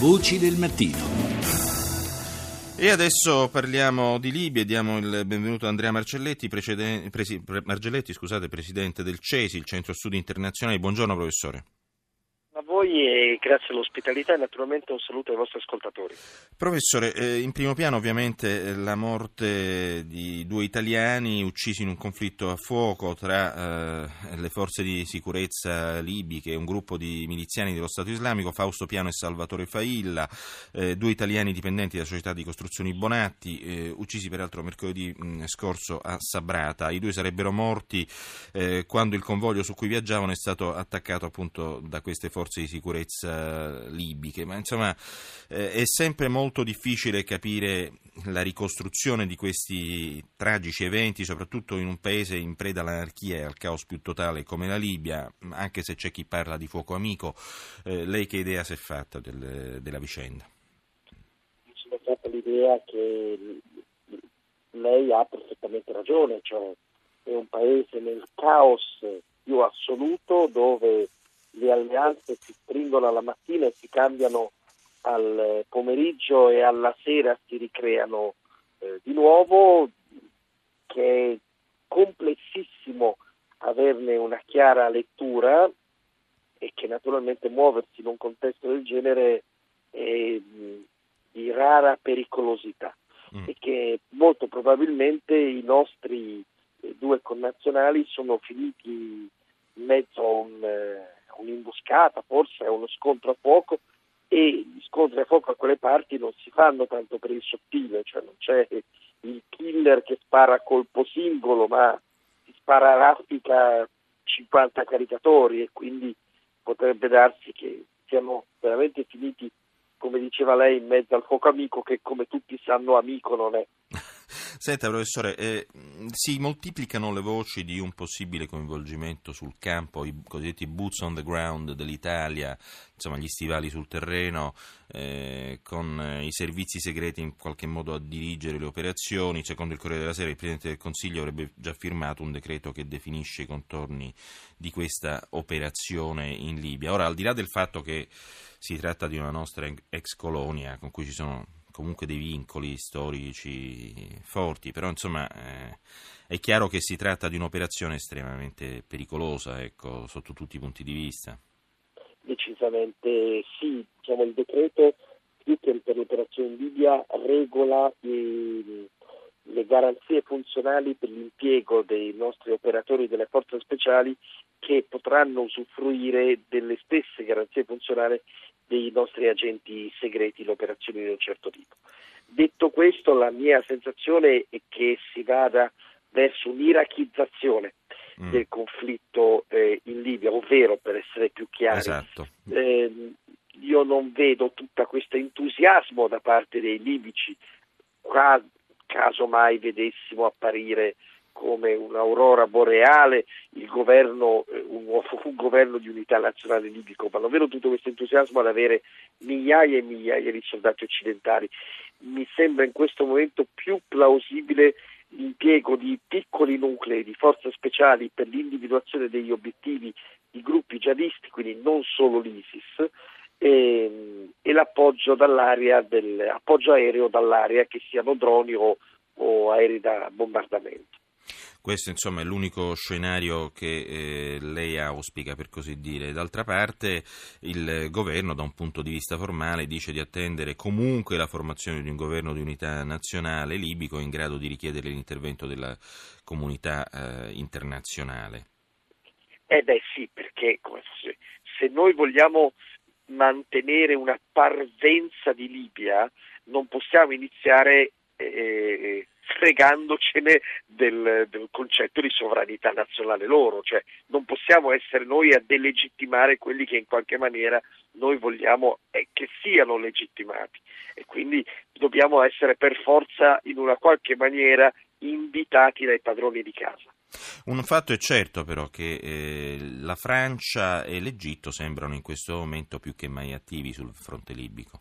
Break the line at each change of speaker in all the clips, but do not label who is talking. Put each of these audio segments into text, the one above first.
Voci del mattino.
E adesso parliamo di Libia e diamo il benvenuto a Andrea Marcelletti, presi, Margelletti scusate, presidente del CESI, il Centro Studi Internazionali. Buongiorno professore
voi e grazie all'ospitalità e naturalmente un saluto ai vostri ascoltatori.
Professore, eh, in primo piano ovviamente eh, la morte di due italiani uccisi in un conflitto a fuoco tra eh, le forze di sicurezza libiche e un gruppo di miliziani dello Stato islamico, Fausto Piano e Salvatore Failla, eh, due italiani dipendenti della società di costruzioni Bonatti, eh, uccisi peraltro mercoledì mh, scorso a Sabrata. I due sarebbero morti eh, quando il convoglio su cui viaggiavano è stato attaccato appunto da queste forze di sicurezza libiche, ma insomma eh, è sempre molto difficile capire la ricostruzione di questi tragici eventi, soprattutto in un paese in preda all'anarchia e al caos più totale come la Libia, anche se c'è chi parla di fuoco amico. Eh, lei che idea si è fatta del, della vicenda?
Mi sono fatta l'idea che lei ha perfettamente ragione, cioè è un paese nel caos più assoluto dove le alleanze si stringono alla mattina e si cambiano al pomeriggio e alla sera si ricreano eh, di nuovo, che è complessissimo averne una chiara lettura e che naturalmente muoversi in un contesto del genere è di rara pericolosità mm. e che molto probabilmente i nostri eh, due connazionali sono finiti in mezzo a un un'imboscata, forse è uno scontro a fuoco e gli scontri a fuoco a quelle parti non si fanno tanto per il sottile, cioè non c'è il killer che spara a colpo singolo, ma si spara a raffica 50 caricatori e quindi potrebbe darsi che siano veramente finiti, come diceva lei, in mezzo al fuoco amico che come tutti sanno amico non è.
Senta professore, eh, si moltiplicano le voci di un possibile coinvolgimento sul campo, i cosiddetti boots on the ground dell'Italia, insomma gli stivali sul terreno, eh, con eh, i servizi segreti in qualche modo a dirigere le operazioni. Secondo il Corriere della Sera il Presidente del Consiglio avrebbe già firmato un decreto che definisce i contorni di questa operazione in Libia. Ora, al di là del fatto che si tratta di una nostra ex colonia con cui ci sono comunque dei vincoli storici forti, però insomma eh, è chiaro che si tratta di un'operazione estremamente pericolosa ecco, sotto tutti i punti di vista.
Decisamente sì, diciamo, il decreto più che per l'operazione in Libia regola i, le garanzie funzionali per l'impiego dei nostri operatori delle forze speciali che potranno usufruire delle stesse garanzie funzionali dei nostri agenti segreti in operazioni di un certo tipo. Detto questo, la mia sensazione è che si vada verso un'irachizzazione mm. del conflitto eh, in Libia, ovvero, per essere più chiari,
esatto.
eh, io non vedo tutto questo entusiasmo da parte dei libici, qua, caso mai vedessimo apparire come un'aurora boreale il governo, eh, un, un, governo di unità nazionale libico, ma vedo tutto questo entusiasmo ad avere migliaia e migliaia di soldati occidentali. Mi sembra in questo momento più plausibile l'impiego di piccoli nuclei di forze speciali per l'individuazione degli obiettivi di gruppi jihadisti, quindi non solo l'ISIS, l'appoggio dall'aria del, appoggio aereo dall'aria, che siano droni o, o aerei da bombardamento.
Questo insomma è l'unico scenario che eh, lei auspica per così dire. D'altra parte il governo da un punto di vista formale dice di attendere comunque la formazione di un governo di unità nazionale libico in grado di richiedere l'intervento della comunità eh, internazionale.
Eh beh sì, perché se noi vogliamo mantenere una parvenza di Libia non possiamo iniziare eh, fregandocene del, del, concetto di sovranità nazionale loro, cioè non possiamo essere noi a delegittimare quelli che in qualche maniera noi vogliamo eh, che siano legittimati e quindi dobbiamo essere per forza in una qualche maniera invitati dai padroni di casa.
Un fatto è certo però che eh, la Francia e l'Egitto sembrano in questo momento più che mai attivi sul fronte libico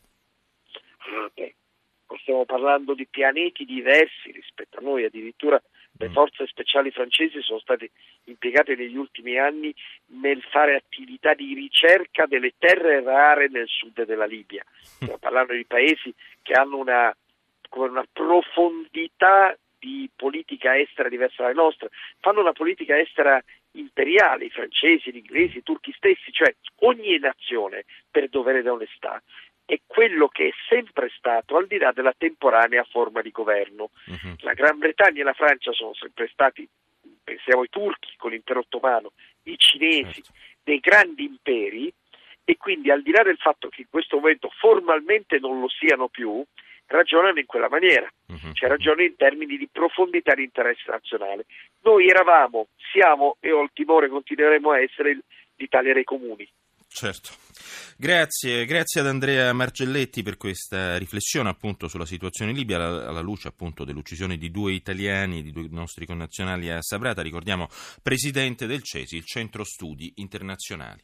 stiamo parlando di pianeti diversi rispetto a noi, addirittura Le mm. forze speciali francesi sono state impiegate negli ultimi anni nel fare attività di ricerca delle terre rare nel sud della Libia. Stiamo parlando di paesi che hanno una, una profondità di politica estera diversa dalla nostra, fanno una politica estera imperiale, i francesi, gli inglesi, i turchi stessi, cioè ogni nazione per dovere d'onestà è quello che è sempre stato al di là della temporanea forma di governo. Uh-huh. La Gran Bretagna e la Francia sono sempre stati, pensiamo ai turchi con l'impero ottomano, i cinesi, certo. dei grandi imperi e quindi al di là del fatto che in questo momento formalmente non lo siano più, ragionano in quella maniera, uh-huh. cioè ragionano in termini di profondità di interesse nazionale. Noi eravamo, siamo e ho il timore continueremo a essere l'Italia dei comuni.
Certo. Grazie, grazie ad Andrea Margelletti per questa riflessione appunto sulla situazione in Libia alla, alla, luce appunto dell'uccisione di due italiani, di due nostri connazionali a Sabrata, ricordiamo presidente del CESI, il Centro Studi Internazionali.